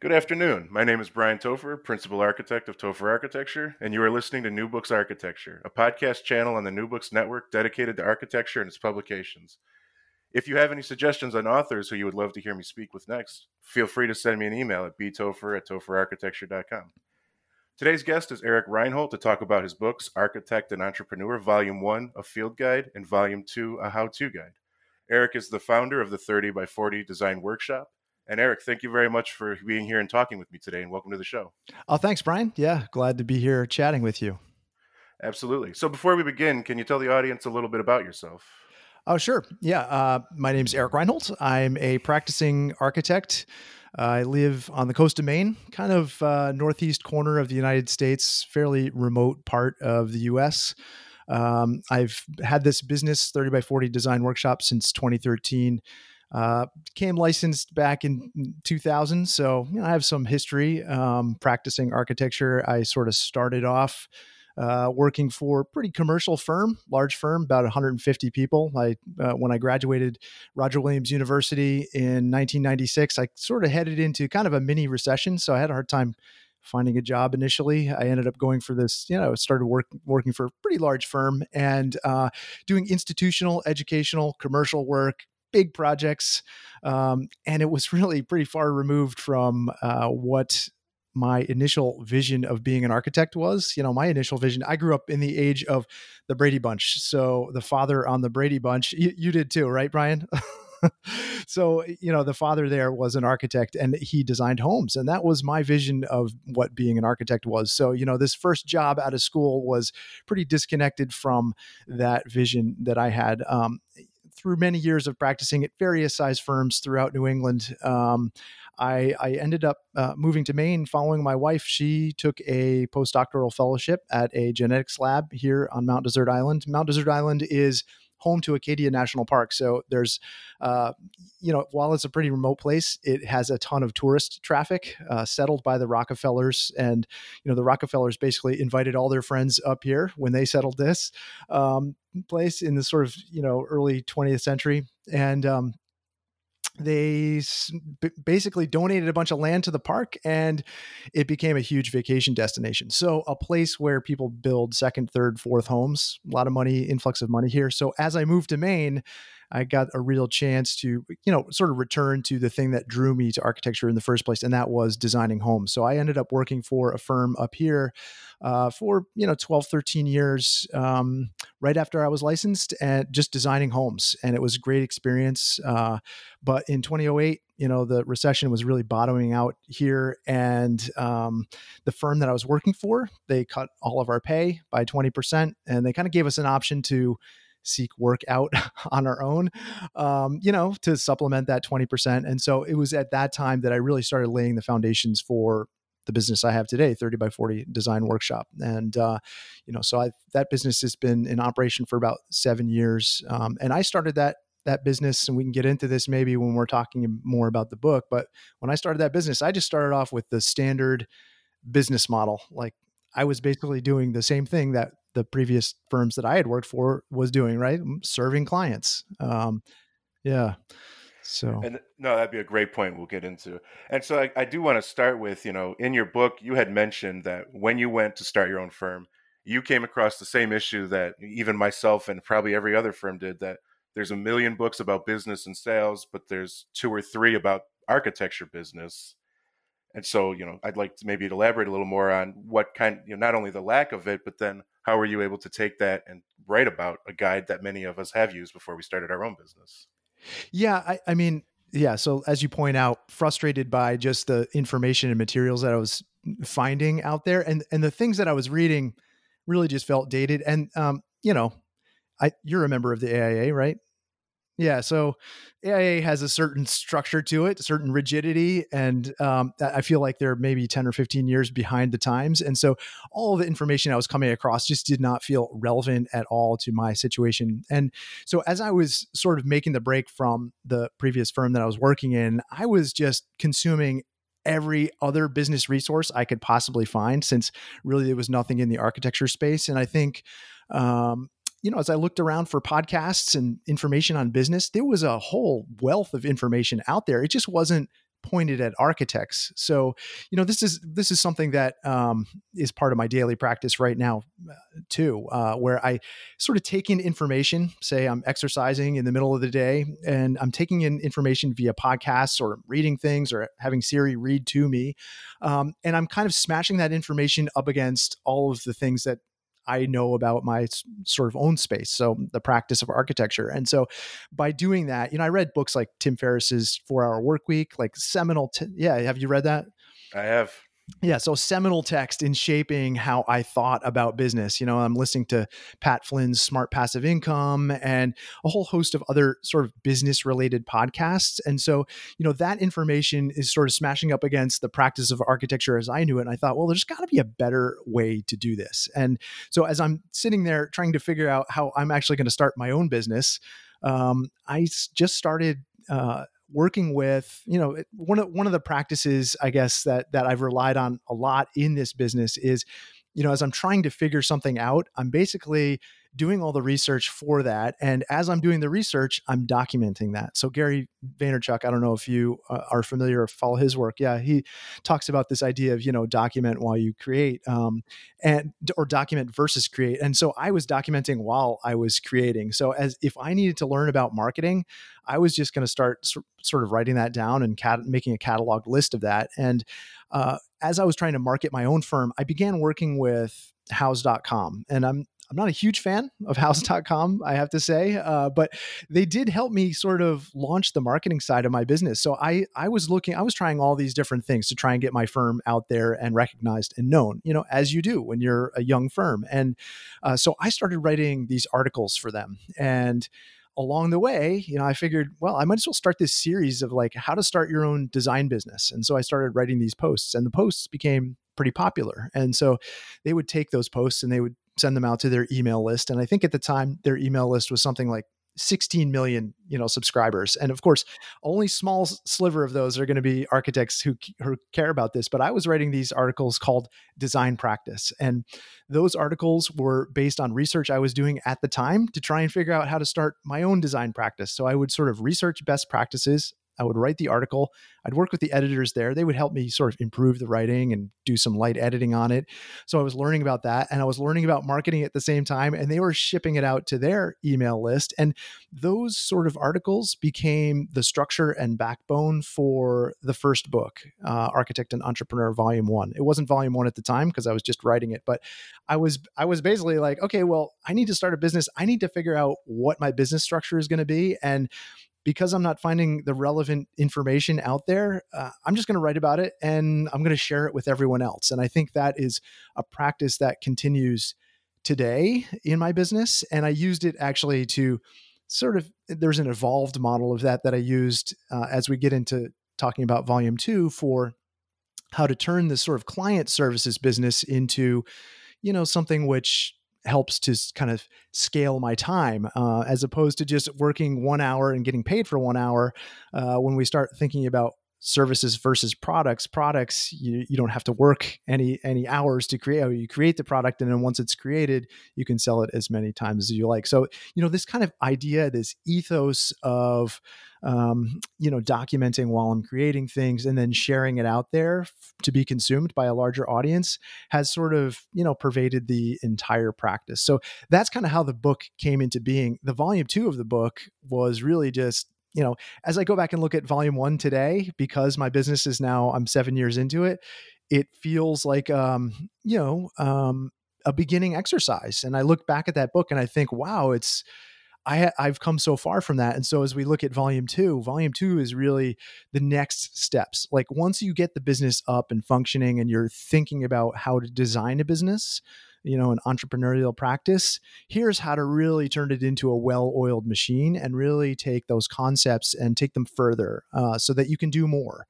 Good afternoon. My name is Brian Topher, Principal Architect of Topher Architecture, and you are listening to New Books Architecture, a podcast channel on the New Books Network dedicated to architecture and its publications. If you have any suggestions on authors who you would love to hear me speak with next, feel free to send me an email at btopher at topherarchitecture.com. Today's guest is Eric Reinholdt to talk about his books, Architect and Entrepreneur, Volume 1, a field guide, and Volume 2, a how to guide. Eric is the founder of the 30 by 40 Design Workshop and Eric, thank you very much for being here and talking with me today, and welcome to the show. Oh, thanks, Brian. Yeah, glad to be here chatting with you. Absolutely. So, before we begin, can you tell the audience a little bit about yourself? Oh, sure. Yeah. Uh, my name is Eric Reinholdt. I'm a practicing architect. Uh, I live on the coast of Maine, kind of uh, northeast corner of the United States, fairly remote part of the U.S. Um, I've had this business, 30 by 40 design workshop, since 2013. Uh, became licensed back in 2000, so you know, I have some history um, practicing architecture. I sort of started off uh, working for a pretty commercial firm, large firm, about 150 people. I uh, when I graduated Roger Williams University in 1996, I sort of headed into kind of a mini recession, so I had a hard time finding a job initially. I ended up going for this, you know, started work, working for a pretty large firm and uh, doing institutional, educational, commercial work, big projects. Um, and it was really pretty far removed from uh, what my initial vision of being an architect was. You know, my initial vision, I grew up in the age of the Brady Bunch. So the father on the Brady Bunch, you, you did too, right, Brian? so you know the father there was an architect and he designed homes and that was my vision of what being an architect was so you know this first job out of school was pretty disconnected from that vision that i had um, through many years of practicing at various size firms throughout New England, um, I, I, ended up uh, moving to Maine following my wife. She took a postdoctoral fellowship at a genetics lab here on Mount Desert Island. Mount Desert Island is home to Acadia National Park. So there's, uh, you know, while it's a pretty remote place, it has a ton of tourist traffic uh, settled by the Rockefellers. And, you know, the Rockefellers basically invited all their friends up here when they settled this um, place in the sort of, you know, early 20th century. And, um, they basically donated a bunch of land to the park and it became a huge vacation destination. So a place where people build second third fourth homes a lot of money influx of money here. So as i moved to maine I got a real chance to, you know, sort of return to the thing that drew me to architecture in the first place, and that was designing homes. So I ended up working for a firm up here uh, for, you know, 12, 13 years um, right after I was licensed and just designing homes. And it was a great experience. Uh, but in 2008, you know, the recession was really bottoming out here. And um, the firm that I was working for, they cut all of our pay by 20%. And they kind of gave us an option to, seek work out on our own, um, you know, to supplement that 20%. And so it was at that time that I really started laying the foundations for the business I have today, 30 by 40 design workshop. And, uh, you know, so I, that business has been in operation for about seven years. Um, and I started that that business and we can get into this maybe when we're talking more about the book but when i started that business i just started off with the standard business model like i was basically doing the same thing that the previous firms that I had worked for was doing, right? Serving clients. Um, yeah. So, and no, that'd be a great point. We'll get into. And so, I, I do want to start with, you know, in your book, you had mentioned that when you went to start your own firm, you came across the same issue that even myself and probably every other firm did. That there's a million books about business and sales, but there's two or three about architecture business. And so, you know, I'd like to maybe elaborate a little more on what kind, you know, not only the lack of it, but then how were you able to take that and write about a guide that many of us have used before we started our own business? Yeah, I, I mean, yeah. So as you point out, frustrated by just the information and materials that I was finding out there, and and the things that I was reading really just felt dated. And um, you know, I you're a member of the AIA, right? Yeah, so AIA has a certain structure to it, a certain rigidity, and um, I feel like they're maybe ten or fifteen years behind the times. And so, all the information I was coming across just did not feel relevant at all to my situation. And so, as I was sort of making the break from the previous firm that I was working in, I was just consuming every other business resource I could possibly find, since really there was nothing in the architecture space. And I think um, you know, as I looked around for podcasts and information on business, there was a whole wealth of information out there. It just wasn't pointed at architects. So, you know, this is this is something that um, is part of my daily practice right now, uh, too, uh, where I sort of take in information. Say I'm exercising in the middle of the day, and I'm taking in information via podcasts or reading things or having Siri read to me, um, and I'm kind of smashing that information up against all of the things that I know about my sort of own space. So the practice of architecture. And so by doing that, you know, I read books like Tim Ferriss's Four Hour Work Week, like seminal. T- yeah. Have you read that? I have yeah so seminal text in shaping how i thought about business you know i'm listening to pat flynn's smart passive income and a whole host of other sort of business related podcasts and so you know that information is sort of smashing up against the practice of architecture as i knew it and i thought well there's got to be a better way to do this and so as i'm sitting there trying to figure out how i'm actually going to start my own business um, i just started uh, working with you know one of one of the practices i guess that that i've relied on a lot in this business is you know as i'm trying to figure something out i'm basically doing all the research for that. And as I'm doing the research, I'm documenting that. So Gary Vaynerchuk, I don't know if you uh, are familiar or follow his work. Yeah, he talks about this idea of you know document while you create, um, and or document versus create. And so I was documenting while I was creating. So as if I needed to learn about marketing, I was just going to start sort of writing that down and cat- making a catalog list of that. And uh, as I was trying to market my own firm, I began working with houzz.com and i'm I'm not a huge fan of houzz.com, I have to say, uh, but they did help me sort of launch the marketing side of my business. So I I was looking, I was trying all these different things to try and get my firm out there and recognized and known, you know, as you do when you're a young firm. And uh, so I started writing these articles for them and along the way, you know, I figured, well, I might as well start this series of like how to start your own design business. And so I started writing these posts, and the posts became pretty popular. And so they would take those posts and they would send them out to their email list. And I think at the time their email list was something like 16 million you know subscribers and of course only small sliver of those are going to be architects who, who care about this but i was writing these articles called design practice and those articles were based on research i was doing at the time to try and figure out how to start my own design practice so i would sort of research best practices I would write the article. I'd work with the editors there. They would help me sort of improve the writing and do some light editing on it. So I was learning about that and I was learning about marketing at the same time. And they were shipping it out to their email list. And those sort of articles became the structure and backbone for the first book, uh, Architect and Entrepreneur Volume One. It wasn't Volume One at the time because I was just writing it, but I was I was basically like, okay, well, I need to start a business. I need to figure out what my business structure is going to be. And because I'm not finding the relevant information out there, uh, I'm just going to write about it and I'm going to share it with everyone else. And I think that is a practice that continues today in my business. And I used it actually to sort of, there's an evolved model of that that I used uh, as we get into talking about volume two for how to turn this sort of client services business into, you know, something which helps to kind of scale my time uh, as opposed to just working one hour and getting paid for one hour. Uh, when we start thinking about services versus products products you, you don't have to work any any hours to create you create the product and then once it's created you can sell it as many times as you like so you know this kind of idea this ethos of um, you know, documenting while I'm creating things and then sharing it out there f- to be consumed by a larger audience has sort of, you know, pervaded the entire practice. So that's kind of how the book came into being. The volume two of the book was really just you know, as I go back and look at volume one today, because my business is now, I'm seven years into it, it feels like, um, you know, um, a beginning exercise. And I look back at that book and I think, wow, it's, I I've come so far from that. And so as we look at volume two, volume two is really the next steps. Like once you get the business up and functioning and you're thinking about how to design a business, you know an entrepreneurial practice here's how to really turn it into a well-oiled machine and really take those concepts and take them further uh, so that you can do more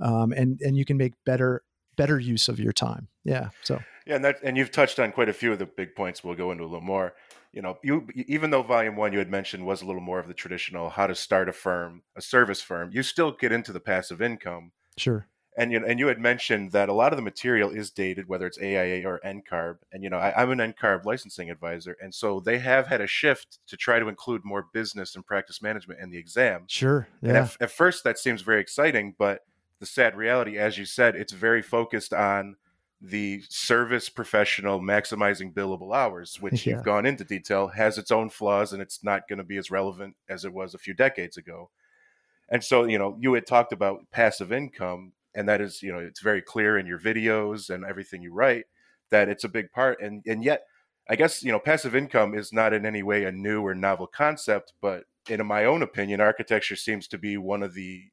um, and and you can make better better use of your time yeah so yeah and that and you've touched on quite a few of the big points we'll go into a little more you know you even though volume one you had mentioned was a little more of the traditional how to start a firm a service firm you still get into the passive income sure and you know, and you had mentioned that a lot of the material is dated, whether it's AIA or NCARB. And you know, I, am an NCARB licensing advisor, and so they have had a shift to try to include more business and practice management in the exam. Sure. Yeah. And at, at first, that seems very exciting, but the sad reality, as you said, it's very focused on the service professional maximizing billable hours, which yeah. you've gone into detail, has its own flaws, and it's not going to be as relevant as it was a few decades ago. And so, you know, you had talked about passive income and that is you know it's very clear in your videos and everything you write that it's a big part and and yet i guess you know passive income is not in any way a new or novel concept but in my own opinion architecture seems to be one of the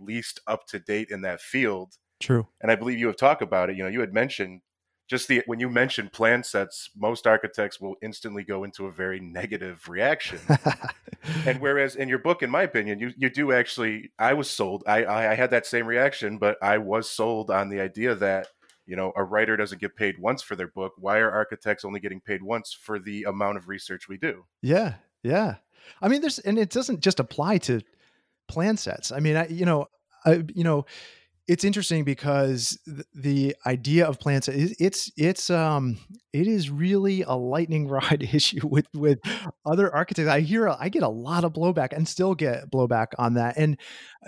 least up to date in that field true and i believe you have talked about it you know you had mentioned just the when you mentioned plan sets, most architects will instantly go into a very negative reaction. and whereas in your book, in my opinion, you you do actually, I was sold. I I had that same reaction, but I was sold on the idea that you know a writer doesn't get paid once for their book. Why are architects only getting paid once for the amount of research we do? Yeah, yeah. I mean, there's and it doesn't just apply to plan sets. I mean, I you know, I, you know it's interesting because the idea of plan sets it's um it is really a lightning rod issue with with other architects. I hear i get a lot of blowback and still get blowback on that. And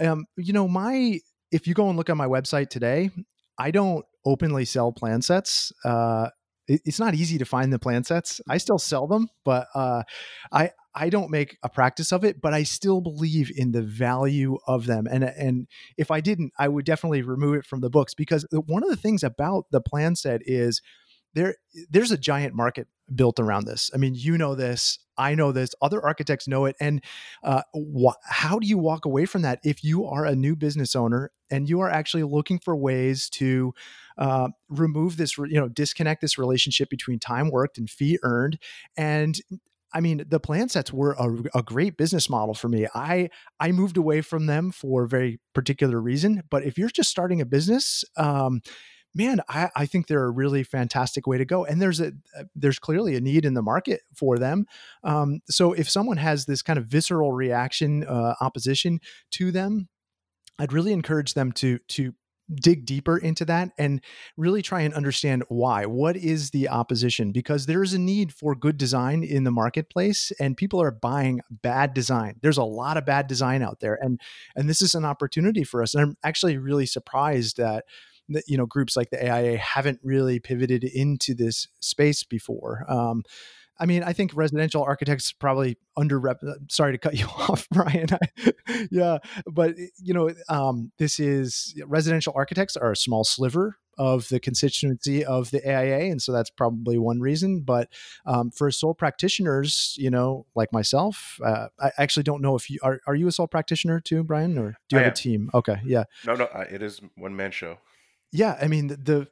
um you know my if you go and look at my website today i don't openly sell plan sets uh it's not easy to find the plan sets. I still sell them, but uh, I I don't make a practice of it. But I still believe in the value of them, and and if I didn't, I would definitely remove it from the books because one of the things about the plan set is there there's a giant market built around this. I mean, you know this, I know this, other architects know it, and uh, wh- how do you walk away from that if you are a new business owner and you are actually looking for ways to uh, remove this, you know, disconnect this relationship between time worked and fee earned. And I mean, the plan sets were a, a, great business model for me. I I moved away from them for a very particular reason. But if you're just starting a business, um, man, I, I, think they're a really fantastic way to go. And there's a uh, there's clearly a need in the market for them. Um, so if someone has this kind of visceral reaction, uh, opposition to them, I'd really encourage them to to dig deeper into that and really try and understand why. What is the opposition? Because there is a need for good design in the marketplace and people are buying bad design. There's a lot of bad design out there and and this is an opportunity for us. And I'm actually really surprised that that you know groups like the AIA haven't really pivoted into this space before. Um, I mean, I think residential architects probably under. Uh, sorry to cut you off, Brian. yeah, but you know, um, this is residential architects are a small sliver of the constituency of the AIA, and so that's probably one reason. But um, for sole practitioners, you know, like myself, uh, I actually don't know if you are. Are you a sole practitioner too, Brian, or do you I have am. a team? Okay, yeah. No, no, it is one man show yeah, I mean the,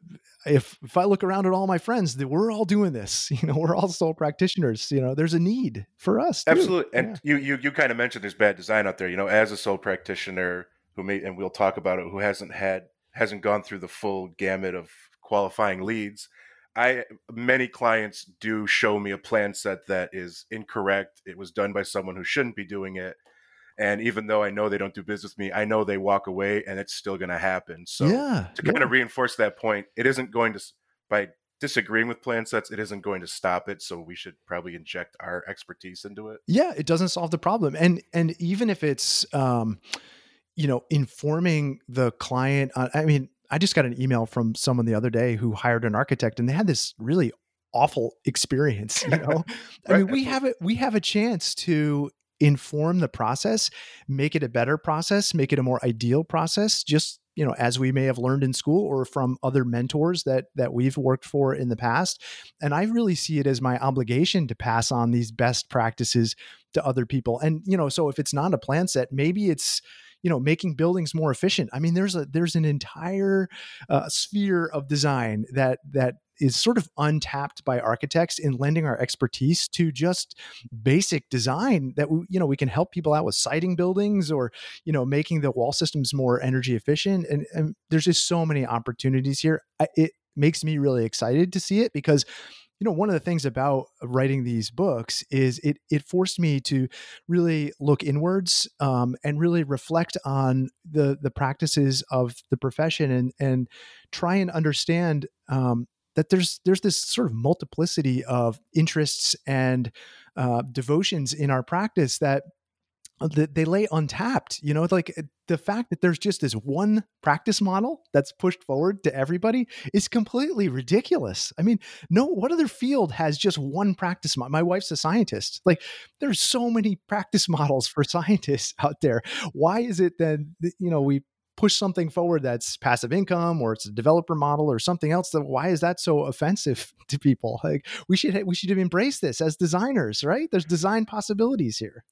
if if I look around at all my friends, that we're all doing this. You know, we're all sole practitioners. You know, there's a need for us. Too. Absolutely, and yeah. you you you kind of mentioned there's bad design out there. You know, as a sole practitioner who may and we'll talk about it, who hasn't had hasn't gone through the full gamut of qualifying leads. I many clients do show me a plan set that is incorrect. It was done by someone who shouldn't be doing it and even though I know they don't do business with me, I know they walk away and it's still going to happen. So yeah, to kind of reinforce that point, it isn't going to by disagreeing with plan sets, it isn't going to stop it. So we should probably inject our expertise into it. Yeah, it doesn't solve the problem. And and even if it's um, you know, informing the client, uh, I mean, I just got an email from someone the other day who hired an architect and they had this really awful experience you know i mean we have it we have a chance to inform the process, make it a better process, make it a more ideal process, just you know as we may have learned in school or from other mentors that that we've worked for in the past. And i really see it as my obligation to pass on these best practices to other people. And you know so if it's not a plan set maybe it's you know making buildings more efficient. I mean there's a there's an entire uh, sphere of design that that is sort of untapped by architects in lending our expertise to just basic design that we, you know we can help people out with siding buildings or you know making the wall systems more energy efficient. And, and there's just so many opportunities here. It makes me really excited to see it because you know one of the things about writing these books is it it forced me to really look inwards um, and really reflect on the the practices of the profession and and try and understand um, that there's there's this sort of multiplicity of interests and uh, devotions in our practice that uh, that they lay untapped you know like the fact that there's just this one practice model that's pushed forward to everybody is completely ridiculous. I mean no what other field has just one practice my wife's a scientist. Like there's so many practice models for scientists out there. Why is it that you know we push something forward that's passive income or it's a developer model or something else that why is that so offensive to people like we should we should embrace this as designers right there's design possibilities here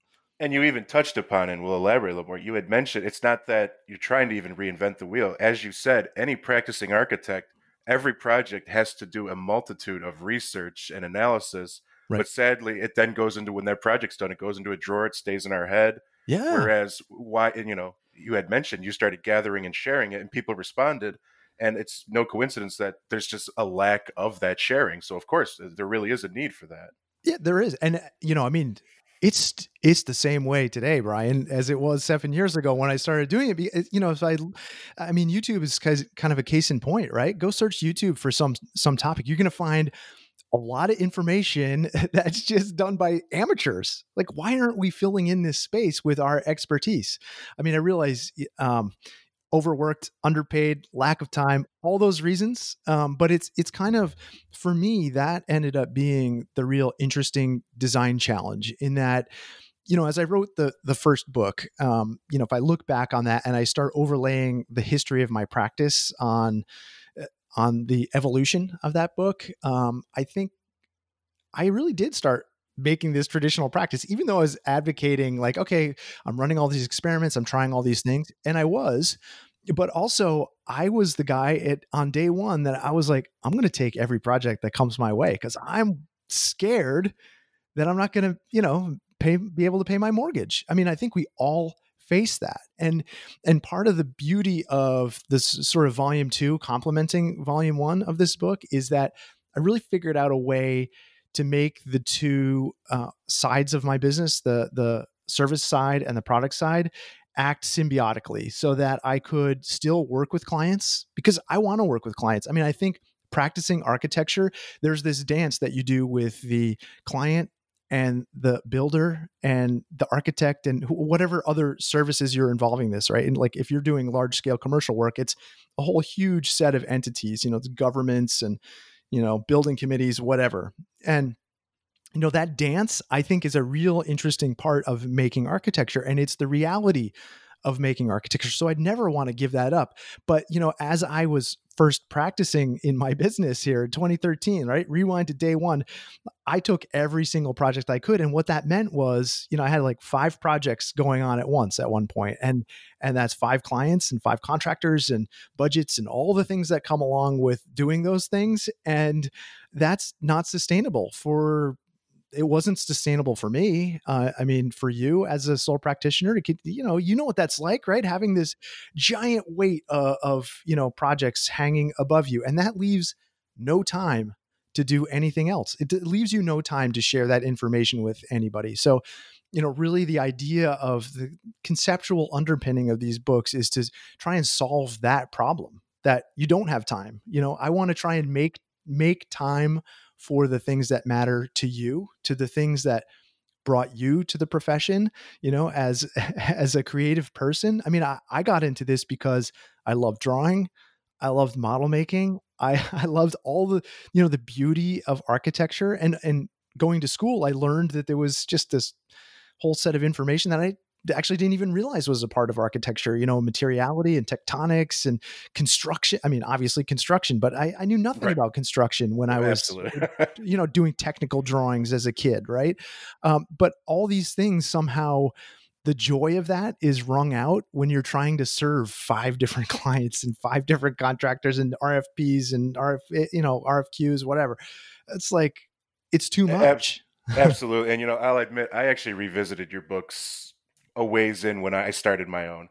and you even touched upon, and we'll elaborate a little more. You had mentioned it's not that you're trying to even reinvent the wheel. As you said, any practicing architect, every project has to do a multitude of research and analysis. Right. But sadly, it then goes into when that project's done, it goes into a drawer, it stays in our head. Yeah. Whereas, why, and you know, you had mentioned you started gathering and sharing it, and people responded. And it's no coincidence that there's just a lack of that sharing. So, of course, there really is a need for that. Yeah, there is. And, uh, you know, I mean, it's it's the same way today, Brian, as it was seven years ago when I started doing it. Uh, you know, so I, I mean, YouTube is kind of a case in point, right? Go search YouTube for some some topic. You're going to find a lot of information that's just done by amateurs. Like, why aren't we filling in this space with our expertise? I mean, I realize, um, overworked, underpaid, lack of time, all those reasons. Um, but it's it's kind of for me that ended up being the real interesting design challenge in that you know as i wrote the the first book um, you know if i look back on that and i start overlaying the history of my practice on on the evolution of that book um, i think i really did start making this traditional practice even though i was advocating like okay i'm running all these experiments i'm trying all these things and i was but also i was the guy at on day one that i was like i'm going to take every project that comes my way because i'm scared that i'm not going to you know pay be able to pay my mortgage. I mean i think we all face that and and part of the beauty of this sort of volume two complementing volume one of this book is that i really figured out a way to make the two uh, sides of my business the the service side and the product side act symbiotically so that I could still work with clients because I want to work with clients. I mean, I think practicing architecture, there's this dance that you do with the client and the builder and the architect and whatever other services you're involving this right? And like if you're doing large scale commercial work it's a whole huge set of entities you know governments and you know building committees whatever. And you know that dance i think is a real interesting part of making architecture and it's the reality of making architecture so i'd never want to give that up. But you know as i was first practicing in my business here in 2013 right rewind to day one i took every single project i could and what that meant was you know i had like five projects going on at once at one point and and that's five clients and five contractors and budgets and all the things that come along with doing those things and that's not sustainable for it wasn't sustainable for me. Uh, I mean, for you as a sole practitioner, to you know, you know what that's like, right? Having this giant weight uh, of you know projects hanging above you, and that leaves no time to do anything else. It leaves you no time to share that information with anybody. So, you know, really, the idea of the conceptual underpinning of these books is to try and solve that problem that you don't have time. You know, I want to try and make make time for the things that matter to you, to the things that brought you to the profession you know as as a creative person. I mean I, I got into this because i love drawing i loved model making i i loved all the you know the beauty of architecture and and going to school i learned that there was just this whole set of information that i actually didn't even realize was a part of architecture, you know, materiality and tectonics and construction. I mean, obviously construction, but I, I knew nothing right. about construction when I was, you know, doing technical drawings as a kid, right? Um, but all these things somehow the joy of that is wrung out when you're trying to serve five different clients and five different contractors and RFPs and RF, eh, you know, RFQs, whatever. It's like it's too much. Absolutely. And you know, I'll admit I actually revisited your books a ways in when I started my own.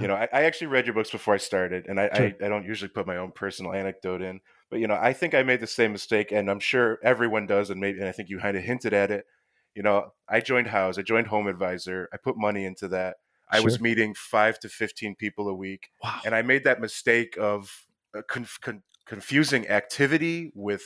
you know, I, I, actually read your books before I started, and I, sure. I, I don't usually put my own personal anecdote in, but you know, I think I made the same mistake, and I'm sure everyone does, and maybe and I think you kind of hinted at it. You know, I joined Houzz, I joined Home Advisor, I put money into that. I sure. was meeting five to fifteen people a week, wow. and I made that mistake of uh, conf- con- confusing activity with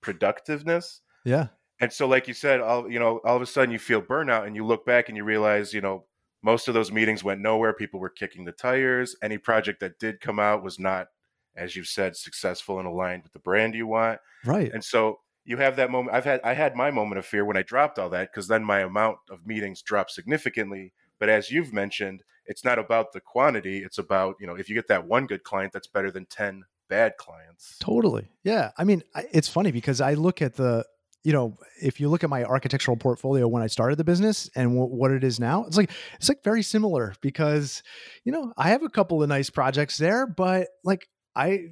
productiveness. Yeah. And so, like you said, all you know, all of a sudden you feel burnout, and you look back and you realize, you know, most of those meetings went nowhere. People were kicking the tires. Any project that did come out was not, as you've said, successful and aligned with the brand you want. Right. And so you have that moment. I've had I had my moment of fear when I dropped all that because then my amount of meetings dropped significantly. But as you've mentioned, it's not about the quantity. It's about you know if you get that one good client, that's better than ten bad clients. Totally. Yeah. I mean, it's funny because I look at the you know, if you look at my architectural portfolio when I started the business and w- what it is now, it's like it's like very similar because, you know, I have a couple of nice projects there, but like I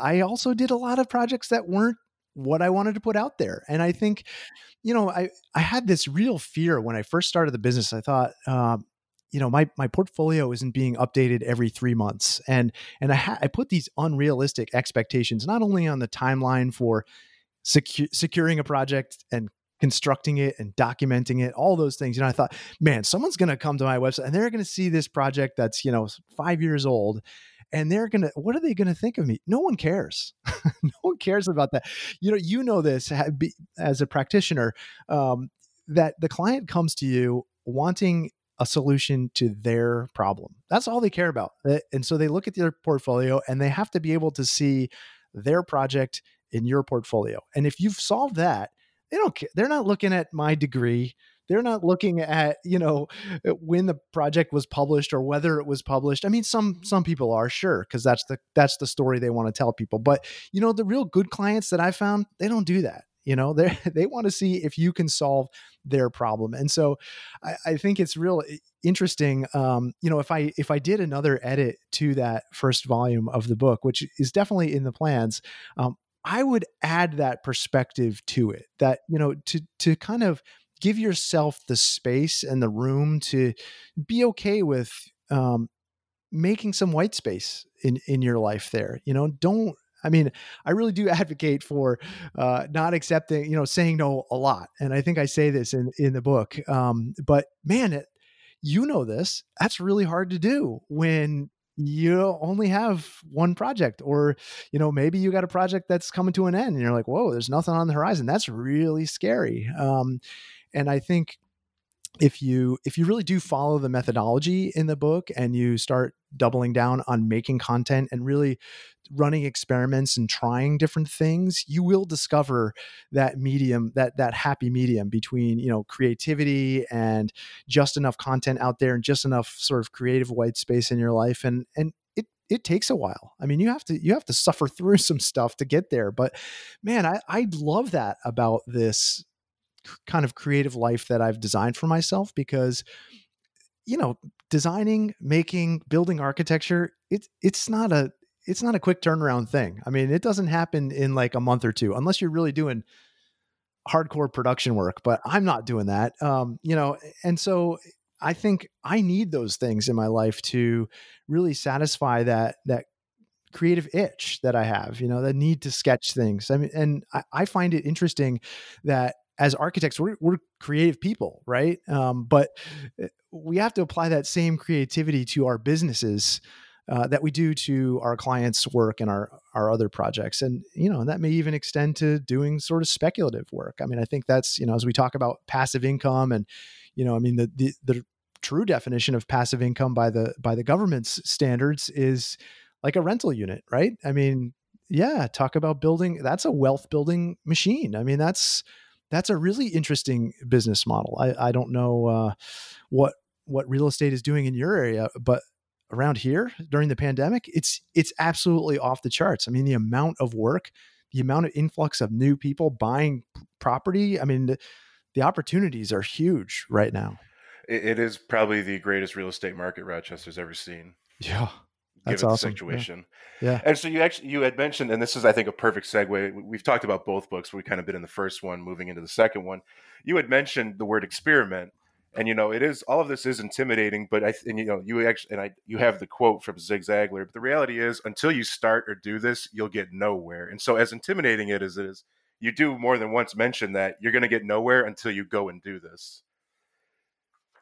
I also did a lot of projects that weren't what I wanted to put out there. And I think, you know, I I had this real fear when I first started the business. I thought, um, you know, my my portfolio isn't being updated every three months, and and I ha- I put these unrealistic expectations not only on the timeline for secu- securing a project and constructing it and documenting it, all those things. You know, I thought, man, someone's going to come to my website and they're going to see this project that's, you know, five years old and they're going to, what are they going to think of me? No one cares. no one cares about that. You know, you know this as a practitioner um, that the client comes to you wanting a solution to their problem. That's all they care about. And so they look at their portfolio and they have to be able to see their project in your portfolio. And if you've solved that, they don't care. They're not looking at my degree. They're not looking at, you know, uh, when the project was published or whether it was published. I mean, some some people are sure because that's the that's the story they want to tell people. But you know, the real good clients that I found, they don't do that you know they they want to see if you can solve their problem and so i, I think it's real interesting um, you know if i if i did another edit to that first volume of the book which is definitely in the plans um, I would add that perspective to it that, you know, to, to kind of give yourself the space and the room to be okay with, um, making some white space in, in your life there, you know, don't, I mean, I really do advocate for uh, not accepting, you know, saying no a lot. And I think I say this in, in the book. Um, but man, it, you know this, that's really hard to do when you only have one project or you know maybe you got a project that's coming to an end and you're like whoa there's nothing on the horizon. That's really scary um, and i think if you if you really do follow the methodology in the book and you start doubling down on making content and really running experiments and trying different things you will discover that medium that that happy medium between you know creativity and just enough content out there and just enough sort of creative white space in your life. And and it it takes a while. I mean you have to you have to suffer through some stuff to get there. But man i i love that about this kind of creative life that i've designed for myself because you know designing making building architecture it's it's not a it's not a quick turnaround thing. I mean, it doesn't happen in like a month or two unless you're really doing hardcore production work, but I'm not doing that. Um, you know, and so I think I need those things in my life to really satisfy that that creative itch that I have, you know, the need to sketch things. I mean, and I, I find it interesting that as architects, we're, we're creative people, right? Um, but eh, we have to apply that same creativity to our businesses uh, that we do to our clients' work and our our other projects, and you know that may even extend to doing sort of speculative work. I mean, I think that's you know as we talk about passive income, and you know, I mean the the, the true definition of passive income by the by the government's standards is like a rental unit, right? I mean, yeah, talk about building. That's a wealth building machine. I mean, that's that's a really interesting business model. I, I don't know uh, what what real estate is doing in your area, but around here during the pandemic, it's it's absolutely off the charts. I mean, the amount of work, the amount of influx of new people buying property, I mean, the, the opportunities are huge right now. it, it is probably the greatest real estate market Rochester's ever seen. Yeah. That's given awesome. the situation. Yeah. yeah. And so you actually you had mentioned, and this is I think a perfect segue. We've talked about both books. We kind of been in the first one, moving into the second one. You had mentioned the word experiment, and you know it is all of this is intimidating. But I and you know you actually and I you have the quote from Zig Ziglar. But the reality is, until you start or do this, you'll get nowhere. And so as intimidating it as it is, you do more than once mention that you're going to get nowhere until you go and do this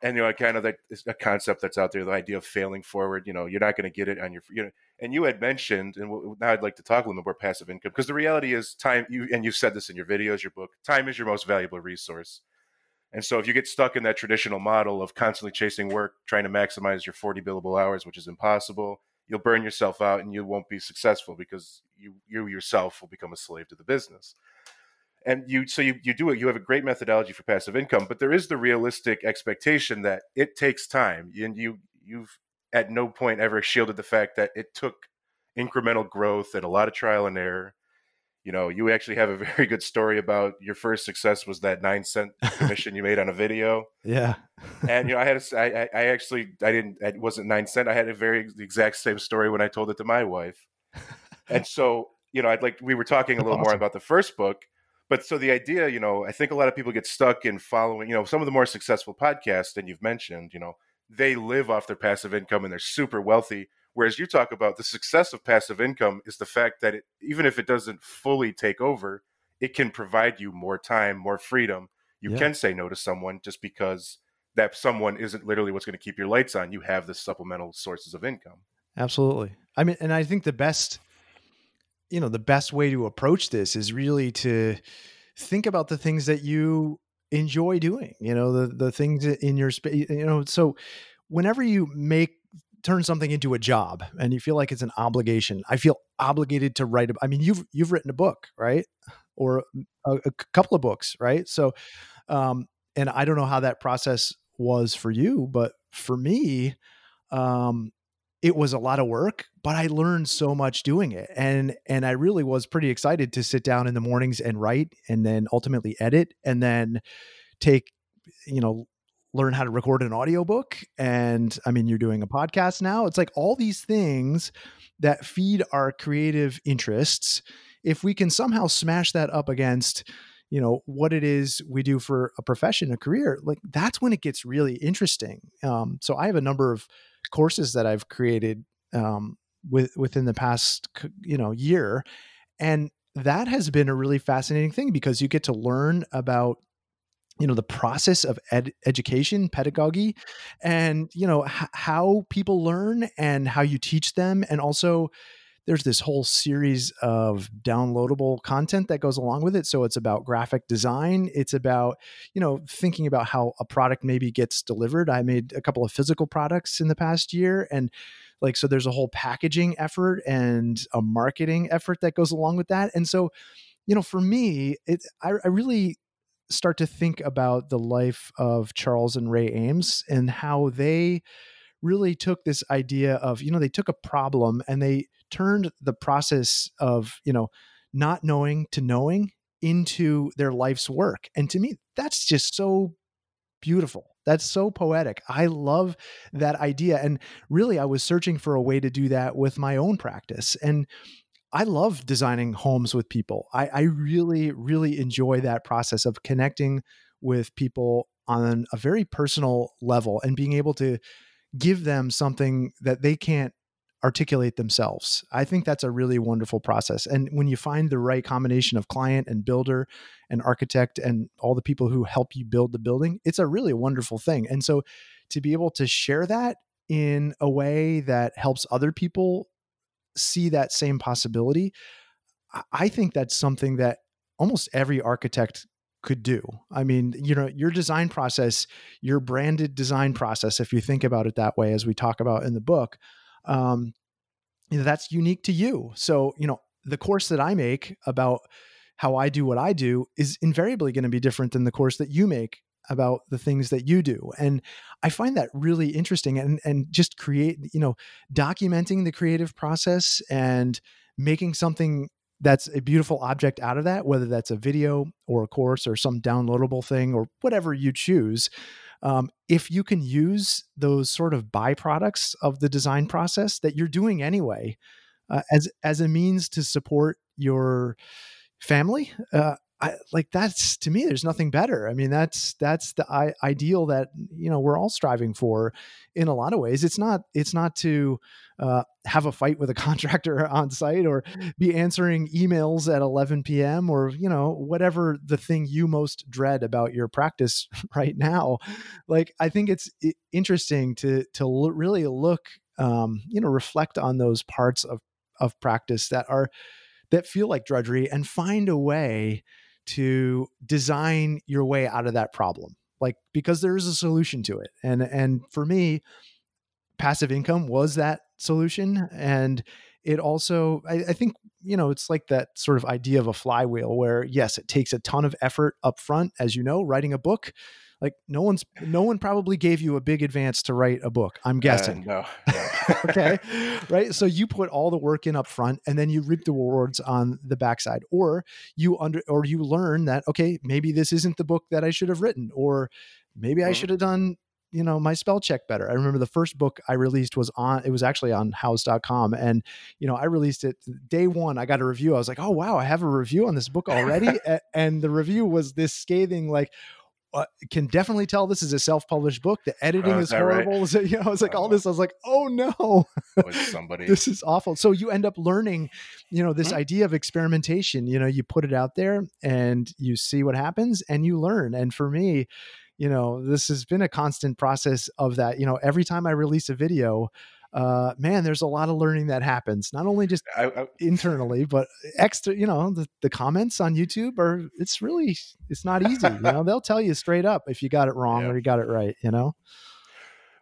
and you know kind of that a concept that's out there the idea of failing forward you know you're not going to get it on your you know and you had mentioned and now i'd like to talk a little bit more passive income because the reality is time you and you've said this in your videos your book time is your most valuable resource. And so if you get stuck in that traditional model of constantly chasing work trying to maximize your 40 billable hours which is impossible you'll burn yourself out and you won't be successful because you you yourself will become a slave to the business and you so you, you do it you have a great methodology for passive income but there is the realistic expectation that it takes time. And you you've at no point ever shielded the fact that it took incremental growth and a lot of trial and error. You know you actually have a very good story about your first success was that nine cent commission you made on a video. Yeah. And you know i had a, I, I actually i didn't it wasn't nine cent. I had a very the exact same story when i told it to my wife. And so you know i'd like we were talking a little awesome. more about the first book but so the idea, you know, I think a lot of people get stuck in following, you know, some of the more successful podcasts, and you've mentioned, you know, they live off their passive income and they're super wealthy. Whereas you talk about the success of passive income is the fact that it, even if it doesn't fully take over, it can provide you more time, more freedom. You yeah. can say no to someone just because that someone isn't literally what's going to keep your lights on. You have the supplemental sources of income. Absolutely. I mean, and I think the best you know the best way to approach this is really to think about the things that you enjoy doing you know the the things in your space you know so whenever you make turn something into a job and you feel like it's an obligation i feel obligated to write a, i mean you've you've written a book right? Or a, a couple of books right? So um and i don't know how that process was for you but for me um it was a lot of work but i learned so much doing it. And and i really was pretty excited to sit down in the mornings and write and then ultimately edit and then take you know learn how to record an audiobook. And i mean you're doing a podcast now. It's like all these things that feed our creative interests. If we can somehow smash that up against you know what it is we do for a profession a career like that's when it gets really interesting. Um, so i have a number of courses that I've created um, with within the past you know year, and that has been a really fascinating thing because you get to learn about you know the process of ed- education pedagogy and you know h- how people learn and how you teach them and also there's this whole series of downloadable content that goes along with it. So it's about graphic design. It's about you know thinking about how a product maybe gets delivered. I made a couple of physical products in the past year and like so there's a whole packaging effort and a marketing effort that goes along with that. And so you know for me it I, I really start to think about the life of charles and ray Eames and how they really took this idea of you know they took a problem and they turned the process of you know not knowing to knowing into their life's work. And to me that's just so beautiful. That's so poetic. I love that idea. And really i was searching for a way to do that with my own practice. And i love designing homes with people. I, I really really enjoy that process of connecting with people on a very personal level and being able to give them something that they can't articulate themselves. I think that's a really wonderful process. And when you find the right combination of client and builder and architect and all the people who help you build the building, it's a really wonderful thing. And so to be able to share that in a way that helps other people see that same possibility, I think that's something that almost every architect could do. I mean, you know, your design process, your branded design process, if you think about it that way, as we talk about in the book, um, you know, that's unique to you. So, you know, the course that I make about how I do what I do is invariably going to be different than the course that you make about the things that you do. And I find that really interesting and and just create, you know, documenting the creative process and making something that's a beautiful object out of that, whether that's a video or a course or some downloadable thing or whatever you choose. Um, if you can use those sort of byproducts of the design process that you're doing anyway uh, as as a means to support your family uh, I, like that's to me there's nothing better. I mean that's that's the I, ideal that you know we're all striving for in a lot of ways. It's not it's not to uh, have a fight with a contractor on site or be answering emails at 11 p.m or you know whatever the thing you most dread about your practice right now. Like i think it's interesting to to l- really look um, you know reflect on those parts of of practice that are that feel like drudgery and find a way to design your way out of that problem like because there is a solution to it and and for me passive income was that solution and it also I, I, think you know it's like that sort of idea of a flywheel where yes it takes a ton of effort up front as you know writing a book like no one's no one probably gave you a big advance to write a book i'm uh, guessing uh, no, no. Okay. Right? So you put all the work in up front and then you reap the rewards on the backside. Or you under or you learn that okay maybe this isn't the book that i should have written or maybe mm-hmm. i should have done you know my spell check better. I remember the first book i released was on it was actually on houzz.com and you know i released it day one. I got a review. I was like oh wow i have a review on this book already and the review was this scathing like uh, can definitely tell this is a self-published book. The editing oh, is, is horrible. Right? you know, I was like all this. I was like, oh no, somebody. this is awful. So you end up learning, you know, this mm-hmm. idea of experimentation. You know, you put it out there and you see what happens, and you learn. And for me, you know, this has been a constant process of that. You know, every time I release a video, uh, man, there's a lot of learning that happens, not only just I, I, internally, but extra, you know, the, the comments on YouTube are, it's really, it's not easy. you know, they'll tell you straight up if you got it wrong yeah. or you got it right, you know?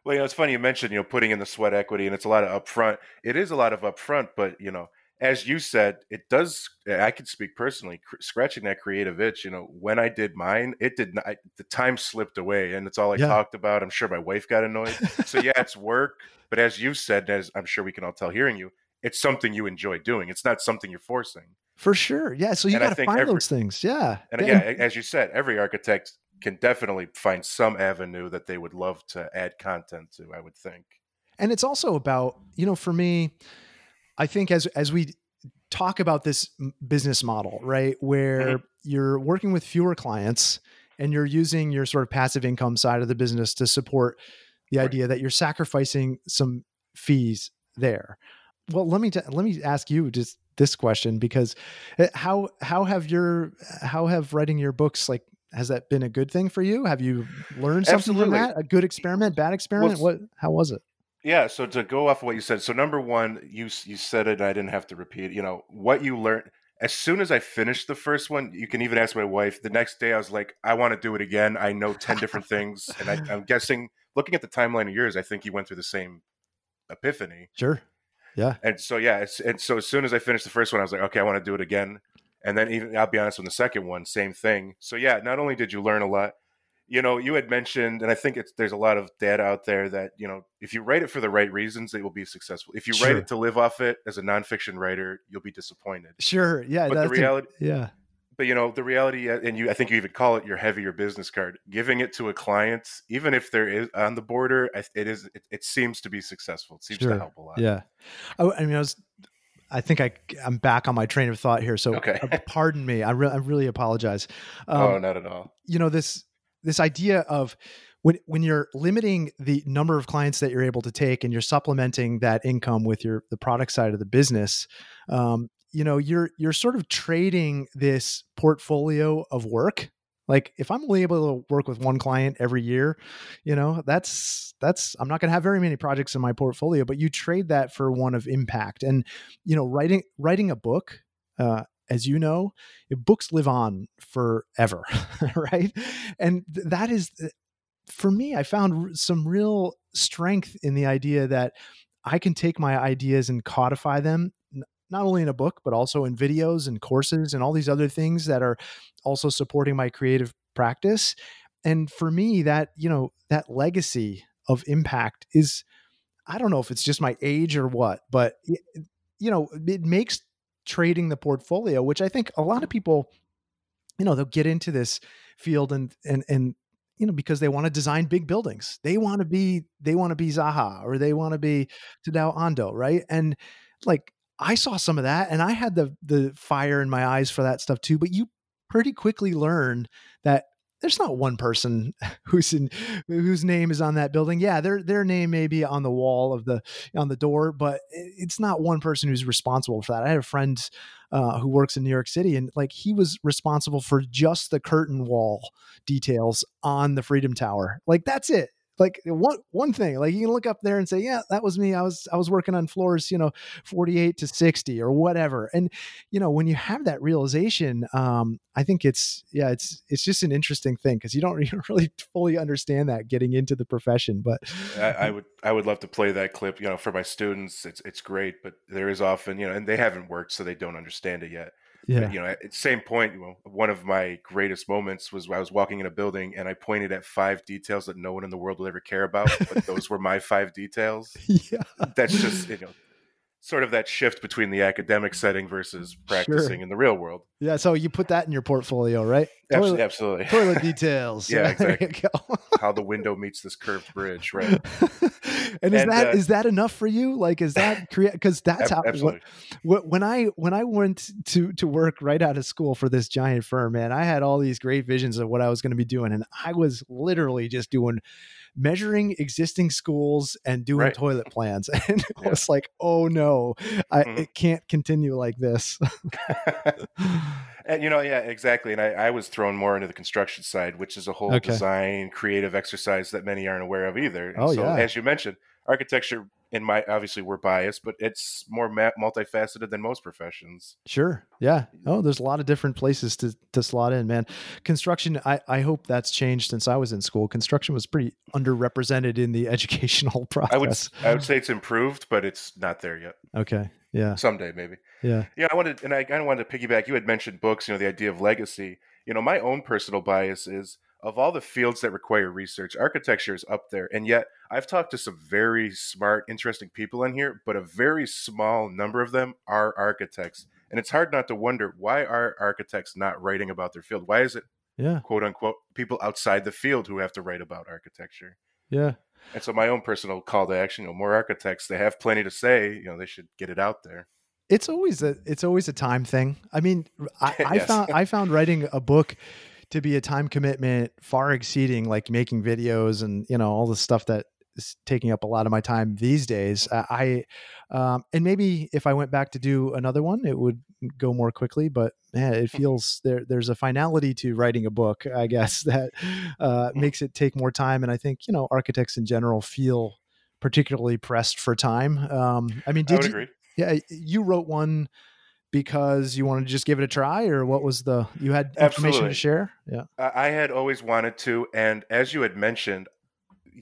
Well, you know, it's funny you mentioned, you know, putting in the sweat equity and it's a lot of upfront. It is a lot of upfront, but, you know, as you said, it does. I can speak personally, cr- scratching that creative itch. You know, when I did mine, it did not. I, The time slipped away, and it's all I yeah. talked about. I'm sure my wife got annoyed. so yeah, it's work, but as you said, as I'm sure we can all tell hearing you, it's something you enjoy doing. It's not something you're forcing. For sure, yeah. So you got to find every, those things, yeah. And yeah, as you said, every architect can definitely find some avenue that they would love to add content to. I would think. And it's also about you know, for me I think as as we talk about this business model, right, where mm-hmm. you're working with fewer clients and you're using your sort of passive income side of the business to support the right. idea that you're sacrificing some fees there. Well, let me t- let me ask you just this question because eh, how how have your how have writing your books like has that been a good thing for you? Have you learned something Absolutely. from that? A good experiment, bad experiment? Well, what how was it? Yeah, so to go off of what you said, so number one, you you said it, I didn't have to repeat. You know what you learned as soon as I finished the first one. You can even ask my wife. The next day, I was like, I want to do it again. I know ten different things, and I, I'm guessing, looking at the timeline of yours, I think you went through the same epiphany. Sure. Yeah. And so yeah, and so as soon as I finished the first one, I was like, okay, I want to do it again. And then even I'll be honest, on the second one, same thing. So yeah, not only did you learn a lot, you know, you had mentioned, and I think it's there's a lot of data out there that you know, if you write it for the right reasons, it will be successful. If you sure. write it to live off it as a nonfiction writer, you'll be disappointed. Sure, yeah, but the reality, a, yeah. But you know, the reality, and you, I think you even call it your heavier business card. Giving it to a client, even if there is on the border, it is, it, it seems to be successful. It seems sure. to help a lot. Yeah, I, I mean, I was I think I I'm back on my train of thought here. So okay. uh, pardon me. I, re- I really apologize. Um, oh, not at all. You know this this idea of when when you're limiting the number of clients that you're able to take and you're supplementing that income with your the product side of the business um, you know you're you're sort of trading this portfolio of work. Like if i'm only able to work with one client every year you know that's that's i'm not going to have very many projects in my portfolio but you trade that for one of impact. And you know writing writing a book uh, as you know, eh, books live on forever, right? And that is, eh, for me, I found some real strength in the idea that I can take my ideas and codify them not only in a book but also in videos and courses and all these other things that are also supporting my creative practice and for me that you know that legacy of impact is i don't know if it's just my age or what but you know it makes trading the portfolio, which I think a lot of people, you know, they'll get into this field and and and you know, because they want to design big buildings. They want to be, they want to be Zaha or they want to be Tadao Ando, right? And like I saw some of that and I had the the fire in my eyes for that stuff too. But you pretty quickly learn that there's not one person who's in whose name is on that building. Yeah, their their name may be on the wall of the on the door, but it's not one person who's responsible for that. I had a friend uh, who works in New York City, and like he was responsible for just the curtain wall details on the Freedom Tower. Like that's it like one one thing like you can look up there and say yeah that was me i was i was working on floors you know 48 to 60 or whatever. And you know when you have that realization um i think it's yeah it's it's just an interesting thing because you don't, really fully understand that getting into the profession but I, I would i would love to play that clip you know for my students it's it's great but there is often you know and they haven't worked so they don't understand it yet yeah. But, you know, at the same point, you know, one of my greatest moments was I was walking in a building and I pointed at five details that no one in the world will ever care about, but those were my five details. Yeah. That's just, you know, sort of that shift between the academic setting versus practicing sure. in the real world. Yeah, so you put that in your portfolio, right? Toilet, Absolutely. Toilet details. yeah, exactly. How the window meets this curved bridge, right? and is and, that uh, is that enough for you? Like, is that create? Because that's how. What, when I when I went to to work right out of school for this giant firm, man, I had all these great visions of what I was going to be doing, and I was literally just doing measuring existing schools and doing right. toilet plans. And yeah. I was like, oh no, I, mm-hmm. it can't continue like this. and you know, yeah, exactly. And I, I, was thrown more into the construction side, which is a whole okay. design, creative exercise that many aren't aware of either. And oh, so, yeah. as you mentioned, architecture in my obviously we're biased, but it's more ma- multifaceted than most professions. Sure. Yeah. Oh, there's a lot of different places to to slot in, man. Construction, I I hope that's changed since I was in school. Construction was pretty underrepresented in the educational process. I would I would say it's improved, but it's not there yet. Okay. Yeah. Someday maybe. Yeah. Yeah, I wanted and I kind of wanted to piggyback. You had mentioned books, you know, the idea of legacy. You know, my own personal bias is of all the fields that require research, architecture is up there. And yet, I've talked to some very smart, interesting people in here, but a very small number of them are architects. And it's hard not to wonder why are architects not writing about their field? Why is it, yeah, quote unquote, people outside the field who have to write about architecture? Yeah. And so, my own personal call to action: you know, more architects. They have plenty to say. You know, they should get it out there it's always a it's always a time thing. I mean, I, I found I found writing a book to be a time commitment far exceeding like making videos and you know all the stuff that is taking up a lot of my time these days. I um, and maybe if I went back to do another one, it would go more quickly. But man, it feels there. There's a finality to writing a book, I guess, that uh, makes it take more time. And I think you know architects in general feel particularly pressed for time. Um, I mean, did I you? Agree. Yeah, you wrote one because you wanted to just give it a try or what was the you had information Absolutely. to share yeah i had always wanted to and as you had mentioned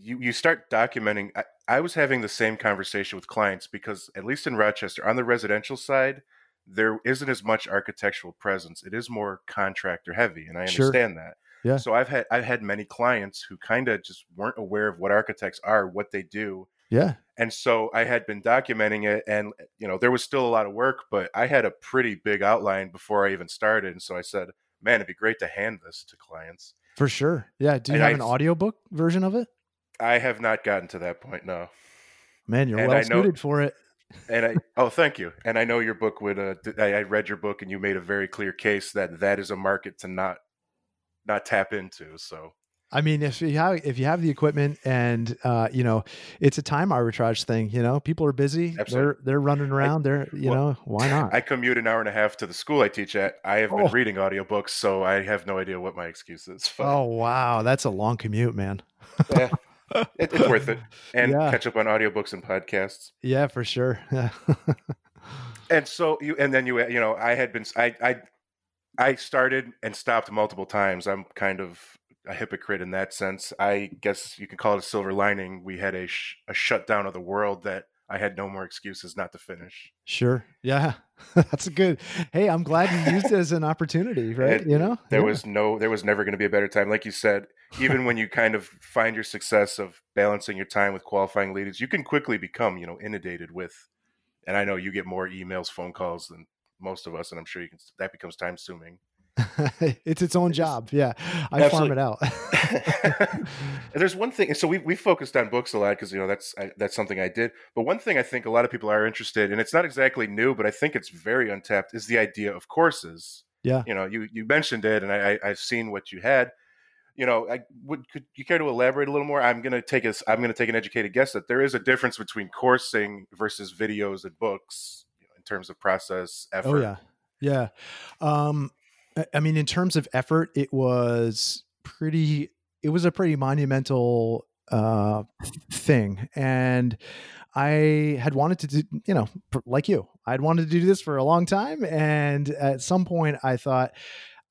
you you start documenting I, I, was having the same conversation with clients because at least in rochester on the residential side there isn't as much architectural presence it is more contractor heavy and i understand sure. that yeah so i've had i've had many clients who kind of just weren't aware of what architects are what they do yeah. And so I had been documenting it and you know, there was still a lot of work, but I had a pretty big outline before I even started. And so I said, man, it'd be great to hand this to clients. For sure. Yeah. Do you and have I, an audiobook version of it? I have not gotten to that point, no. Man, you're and well suited for it. and I oh thank you. And I know your book would uh, I, I read your book and you made a very clear case that that is a market to not not tap into. So I mean, if you have if you have the equipment and uh, you know, it's a time arbitrage thing. You know, people are busy. Absolutely. They're they're running around. I, they're you well, know, why not? I commute an hour and a half to the school I teach at. I have oh. been reading audiobooks, so I have no idea what my excuse is. But, oh wow, that's a long commute, man. yeah, it, it's worth it, and yeah. catch up on audiobooks and podcasts. Yeah, for sure. And so you, and then you, you know, I had been, I, I, I started and stopped multiple times. I'm kind of a hypocrite in that sense. I guess you could call it a silver lining. We had a sh- a shutdown of the world that I had no more excuses not to finish. Sure. Yeah. That's a good. Hey, I'm glad you used it as an opportunity, right? It, you know, there yeah. was no, there was never going to be a better time. Like you said, even when you kind of find your success of balancing your time with qualifying leaders, you can quickly become, you know, inundated with, and I know you get more emails, phone calls than most of us, and I'm sure you can, that becomes time consuming. it's its own job. Yeah, I Absolutely. farm it out. There's one thing. So we we focused on books a lot because you know that's I, that's something I did. But one thing I think a lot of people are interested, in, and it's not exactly new, but I think it's very untapped, is the idea of courses. Yeah. You know, you you mentioned it, and I, I I've seen what you had you know, I would could you care to elaborate a little more? I'm gonna take a I'm gonna take an educated guess that there is a difference between coursing versus videos and books you know, in terms of process oh, effort. Oh yeah, yeah. Um, I mean, in terms of effort, it was pretty. It was a pretty monumental uh, thing, and I had wanted to do, you know, like you, I'd wanted to do this for a long time, and at some point, I thought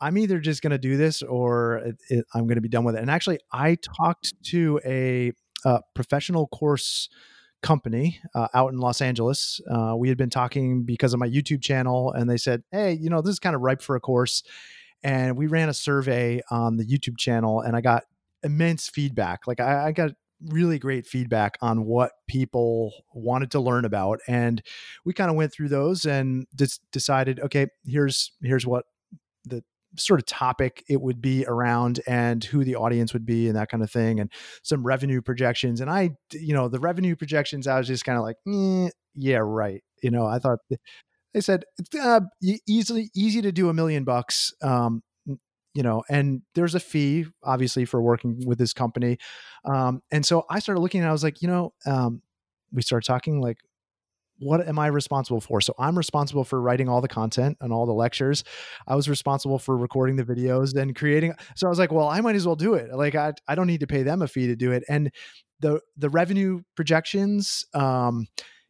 I'm either just going to do this or it, it, I'm going to be done with it. And actually, I talked to a, a professional course company uh, out in Los Angeles. Uh, we had been talking because of my YouTube channel, and they said, "Hey, you know, this is kind of ripe for a course." And we ran a survey on the YouTube channel, and I got immense feedback. Like I, I got really great feedback on what people wanted to learn about and we kind of went through those and just decided okay here's here's what sort of topic it would be around and who the audience would be and that kind of thing and some revenue projections and i you know the revenue projections i was just kind of like eh, yeah right you know i thought they said uh, easily easy to do a million bucks um, you know and there's a fee obviously for working with this company um, and so i started looking and i was like you know um, we started talking like what am I responsible for? So I'm responsible for writing all the content and all the lectures. I was responsible for recording the videos and creating. So I was like, well, I might as well do it. Like I, I don't need to pay them a fee to do it. And the the revenue projections, um,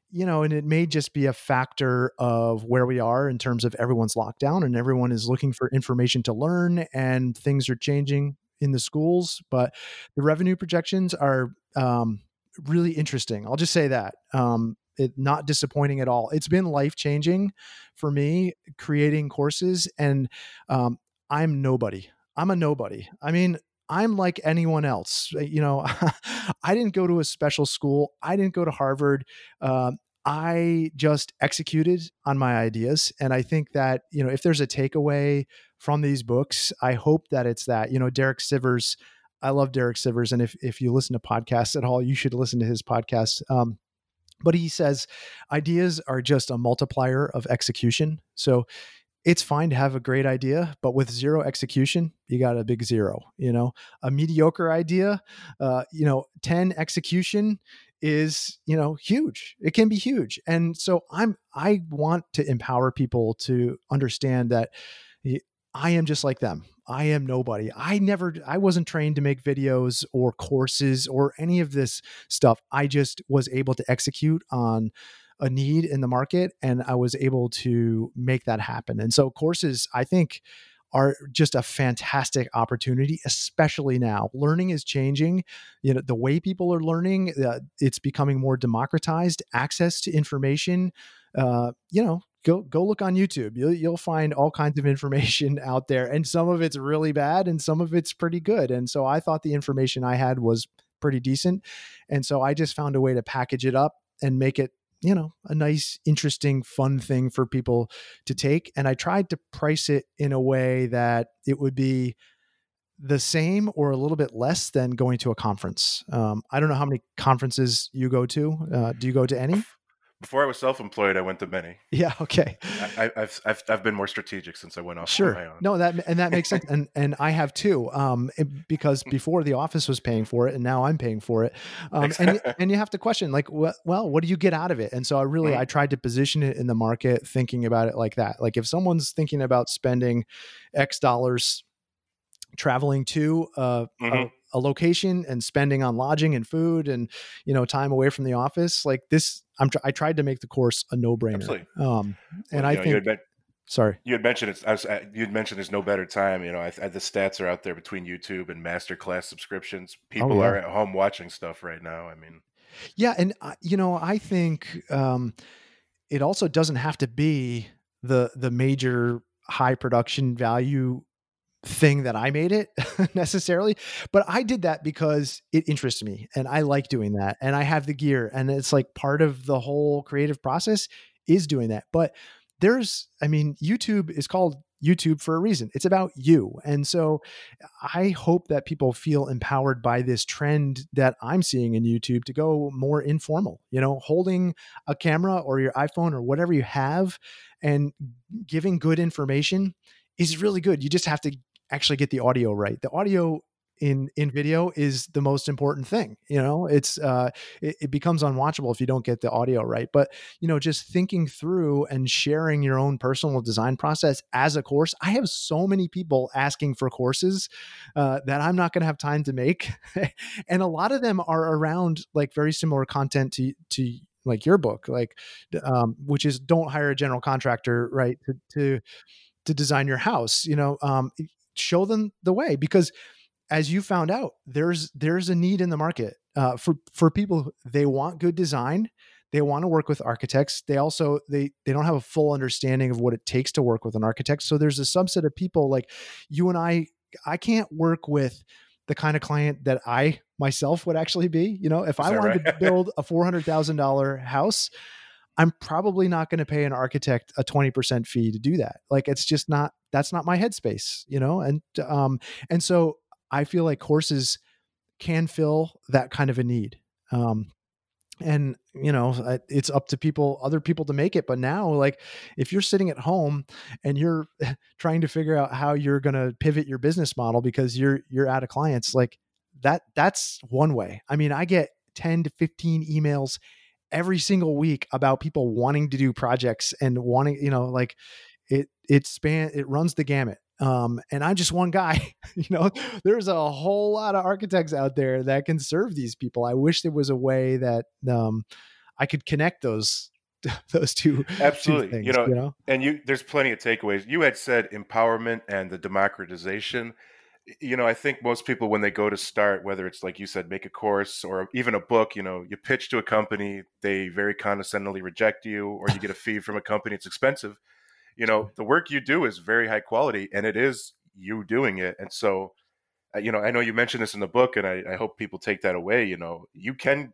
you know, and it may just be a factor of where we are in terms of everyone's lockdown and everyone is looking for information to learn and things are changing in the schools. But the revenue projections are um, really interesting. I'll just say that. Um, it not disappointing at all. It's been life changing for me creating courses, and um, I'm nobody. I'm a nobody. I mean, I'm like anyone else. Uh, you know, I didn't go to a special school. I didn't go to Harvard. Uh, I just executed on my ideas. And I think that, you know, if there's a takeaway from these books, I hope that it's that, you know, Derek Sivers, I love Derek Sivers. And if, if you listen to podcasts at all, you should listen to his podcast. Um, but he says ideas are just a multiplier of execution. So it's fine to have a great idea, but with zero execution, you got a big zero. You know, a mediocre idea, uh, you know, 10 execution is you know huge it can be huge and so i'm i want to empower people to understand that i am just like them I am nobody. I never, I wasn't trained to make videos or courses or any of this stuff. I just was able to execute on a need in the market and I was able to make that happen. And so courses, I think, are just a fantastic opportunity, especially now. Learning is changing. You know, the way people are learning, uh, it's becoming more democratized. Access to information, uh, you know, go go look on YouTube. You'll you'll find all kinds of information out there, and some of it's really bad, and some of it's pretty good. And so I thought the information I had was pretty decent, and so I just found a way to package it up and make it you know a nice interesting fun thing for people to take and i tried to price it in a way that it would be the same or a little bit less than going to a conference um, i don't know how many conferences you go to uh, do you go to any before I was self-employed, I went to many. Yeah. Okay. I, have I've I've been more strategic since I went off. Of my own. Sure. No, that and that makes sense, and and I have too. Um, it, because mm. before the office was paying for it, and now I'm paying for it. Um, and and you have to question like, well, well, what do you get out of it? And so I really mm-hmm. I tried to position it in the market, thinking about it like that. Like if someone's thinking about spending X dollars traveling to uh, mm-hmm. a, a location and spending on lodging and food and you know time away from the office like this i'm tr- i tried to make the course a no-brainer. Um and well, i know, think been, sorry. you had mentioned it's was, you had mentioned there's no better time you know I, I, the stats are out there between youtube and masterclass subscriptions. Oh, people oh, yeah. are at home watching stuff right now i mean. Yeah and uh, you know i think um it also doesn't have to be the the major high production value thing that I made it necessarily, but I did that because it interests me and I like doing that and I have the gear and it's like part of the whole creative process is doing that. But there's I mean YouTube is called YouTube for a reason. It's about you. And so I hope that people feel empowered by this trend that I'm seeing in YouTube to go more informal, you know, holding a camera or your iPhone or whatever you have and giving good information is really good. You just have to actually get the audio right. The audio in in video is the most important thing you know? It's uh it, it, becomes unwatchable if you don't get the audio right. But you know just thinking through and sharing your own personal design process as a course i have so many people asking for courses uh, that i'm not going to have time to make. And a lot of them are around like very similar content to to like your book like um, which is don't hire a general contractor right to to to design your house you know? Um, show them the way because as you found out, there's there's a need in the market uh, for for people. They want good design. They want to work with architects. They also they they don't have a full understanding of what it takes to work with an architect. So there's a subset of people like you and I. I can't work with the kind of client that I myself would actually be. You know, if I wanted right? to build a four hundred thousand dollar house, I'm probably not going to pay an architect a 20% fee to do that. Like it's just not that's not my headspace, you know? And um and so I feel like courses can fill that kind of a need. Um, and you know it's up to people other people to make it but now like if you're sitting at home and you're trying to figure out how you're going to pivot your business model because you're you're out of clients like that that's one way i mean i get 10 to 15 emails every single week about people wanting to do projects and wanting you know like it it span it runs the gamut um, and I'm just one guy. you know, there's a whole lot of architects out there that can serve these people. I wish there was a way that um, I could connect those those two absolutely two things, you, know, you know and you there's plenty of takeaways you had said empowerment and the democratization you know i think most people when they go to start whether it's like you said make a course or even a book you know you pitch to a company they very condescendingly reject you or you get a fee from a company it's expensive you know the work you do is very high quality and it is you doing it and so uh, you know i know you mentioned this in the book and I, I, hope people take that away you know you can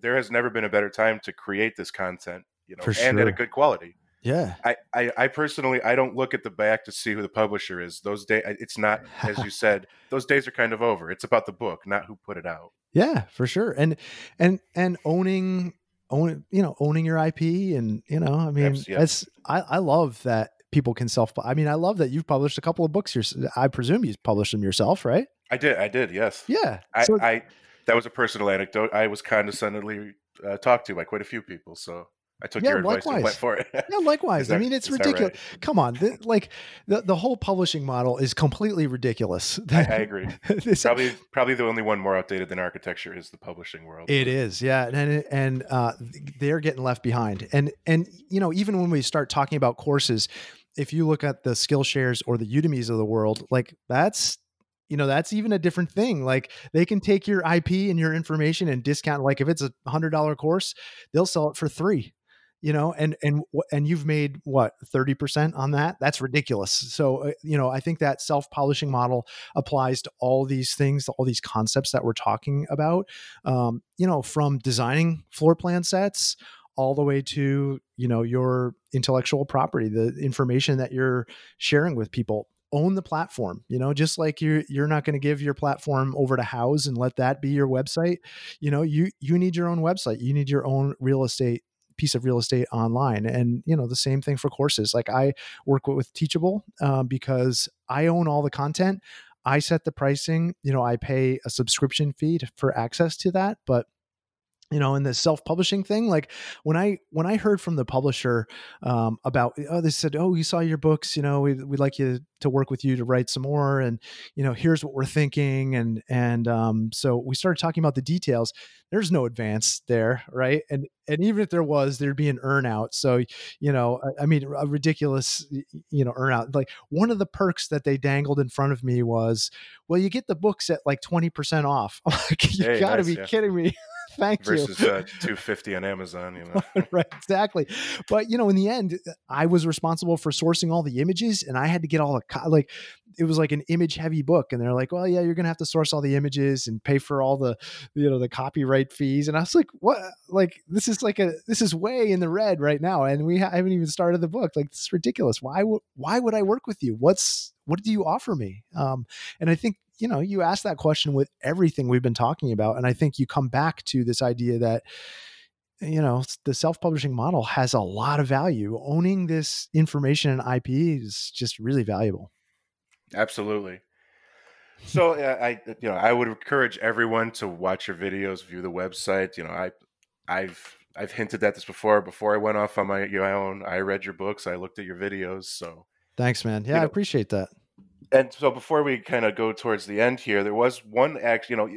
there has never been a better time to create this content you know and at a good quality. Yeah. I, I, I personally i don't look at the back to see who the publisher is. Those days it's not as you said those days are kind of over. It's about the book not who put it out. Yeah for sure and and and owning own you know owning your ip and you know i mean yeah. it's I, I love that people can self i mean i love that you've published a couple of books yourself i presume you published them yourself right? I did i did yes. Yeah i, so, I that was a personal anecdote. I was condescendingly uh, talked to by quite a few people so I took yeah, your advice likewise. and went for it. yeah, likewise. That, I mean, it's ridiculous. Right? Come on, the, like the the whole publishing model is completely ridiculous. I, I agree. probably probably the only one more outdated than architecture is the publishing world. It is, yeah, and and uh, they're getting left behind. And and you know, even when we start talking about courses, if you look at the Skillshares or the Udemy's of the world, like that's you know that's even a different thing like they can take your ip and your information and discount like if it's a hundred dollar course they'll sell it for three you know and and and you've made what 30% on that? That's ridiculous. So uh, you know i think that self-publishing model applies to all these things all these concepts that we're talking about um, you know from designing floor plan sets all the way to you know your intellectual property the information that you're sharing with people. Own the platform you know just like you're you're not going to give your platform over to Houzz and let that be your website you know you you need your own website. You need your own real estate piece of real estate online. And you know the same thing for courses. Like I work with Teachable uh, because I own all the content. I set the pricing. You know, I pay a subscription fee to, for access to that, but you know in the self-publishing thing like when i when i heard from the publisher um, about oh they said oh we saw your books you know we, we'd like you to work with you to write some more and you know here's what we're thinking and and um, so we started talking about the details. There's no advance there right? And and even if there was there'd be an earn out so you know i, I mean a ridiculous you know earn out like one of the perks that they dangled in front of me was well you get the books at like 20% off. Like you hey, gotta nice, be yeah. kidding me Thank versus you. uh, 250 on Amazon, you know. right, exactly. But you know, in the end, I was responsible for sourcing all the images, and I had to get all the co- like. It was like an image heavy book, and they're like, "Well, yeah, you're gonna have to source all the images and pay for all the, you know, the copyright fees." And I was like, "What? Like, this is like a this is way in the red right now, and we ha- haven't even started the book. Like, this is ridiculous. Why would why would I work with you? What's what do you offer me?" Um, and I think you know, you ask that question with everything we've been talking about, and I think you come back to this idea that you know the self-publishing model has a lot of value owning this information and ip is just really valuable Absolutely. So uh, I, you know, I would encourage everyone to watch your videos, view the website. You know, I, I've, I've hinted at this before. Before I went off on my, my own, I read your books, I looked at your videos. So thanks man yeah You i appreciate that and so before we kind of go towards the end here, there was one act, you know,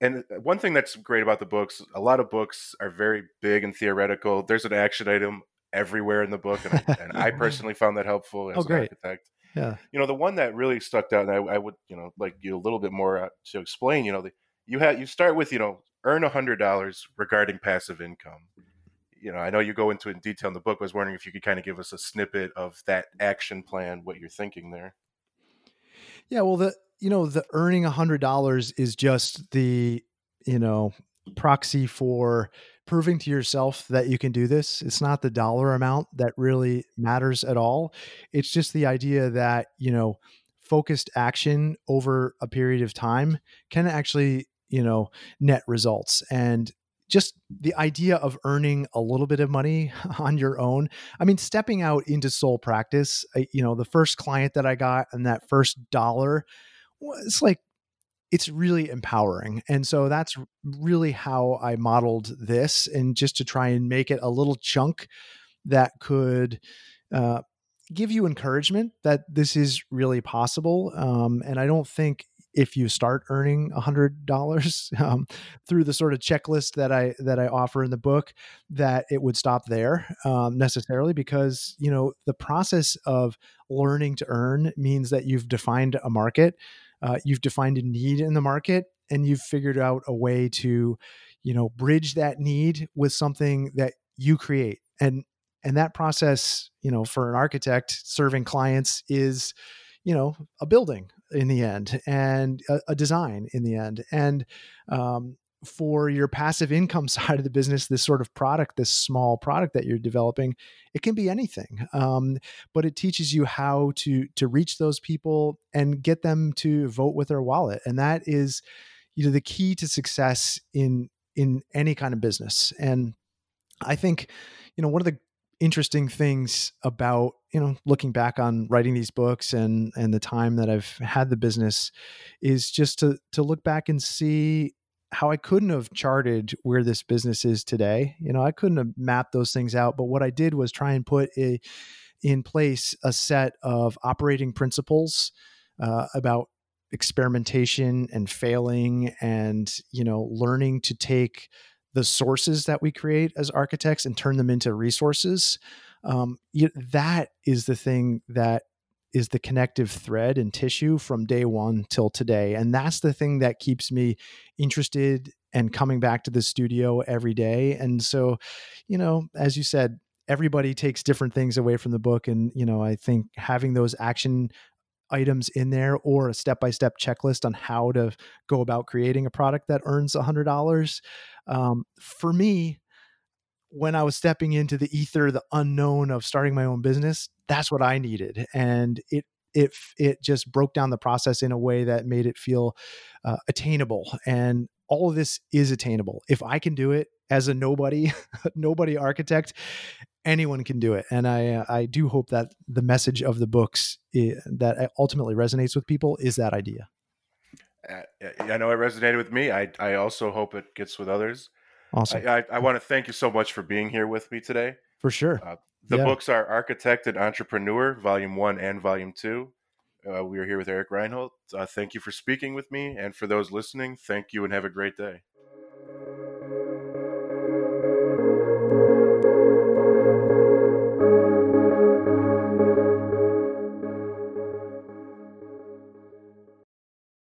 and one thing that's great about the books, a lot of books are very big and theoretical. There's an action item everywhere in the book, and I, and I personally found that helpful as Oh, an architect. yeah You know, the one that really stuck out, and I, I would, you know, like you a little bit more uh, to explain. You know, the, you have you start with, you know, earn a hundred dollars regarding passive income. You know, I know you go into it in detail in the book. I was wondering if you could kind of give us a snippet of that action plan, what you're thinking there. Yeah well the you know the earning a hundred dollars is just the you know proxy for proving to yourself that you can do this. It's not the dollar amount that really matters at all. It's just the idea that you know focused action over a period of time can actually you know net results. And just the idea of earning a little bit of money on your own. I mean stepping out into sole practice you know the first client that i got and that first dollar it's like it's really empowering. And so that's really how i modeled this and just to try and make it a little chunk that could uh, give you encouragement that this is really possible um, and i don't think if you start earning a hundred dollars um, through the sort of checklist that i that i offer in the book that it would stop there um, necessarily because you know the process of learning to earn means that you've defined a market uh, you've defined a need in the market and you've figured out a way to you know bridge that need with something that you create. And and that process you know for an architect serving clients is you know a building in the end and a, a design in the end and um, for your passive income side of the business this sort of product this small product that you're developing it can be anything um, but it teaches you how to to reach those people and get them to vote with their wallet and that is you know the key to success in in any kind of business and i think you know one of the interesting things about you know looking back on writing these books and and the time that I've had the business is just to to look back and see how I couldn't have charted where this business is today. You know, I couldn't have mapped those things out, but what I did was try and put a, in place a set of operating principles uh, about experimentation and failing and you know learning to take the sources that we create as architects and turn them into resources um, you, that is the thing that is the connective thread and tissue from day one till today. And that's the thing that keeps me interested and coming back to the studio every day. And so you know as you said everybody takes different things away from the book. And you know i think having those action items in there or a step-by-step checklist on how to go about creating a product that earns $100 um, for me when i was stepping into the ether the unknown of starting my own business that's what i needed and it it it just broke down the process in a way that made it feel uh, attainable and all of this is attainable. If i can do it as a nobody nobody architect anyone can do it and i uh, i do hope that the message of the books i that ultimately resonates with people is that idea Uh, I know it resonated with me. I, I also hope it gets with others. awesome I, I, I want to thank you so much for being here with me today. for sure Uh, the Yeah. books are Architect and Entrepreneur, Volume 1 and Volume 2. Uh, we are here with Eric Reinholdt. Uh, thank you for speaking with me. And for those listening, thank you and have a great day.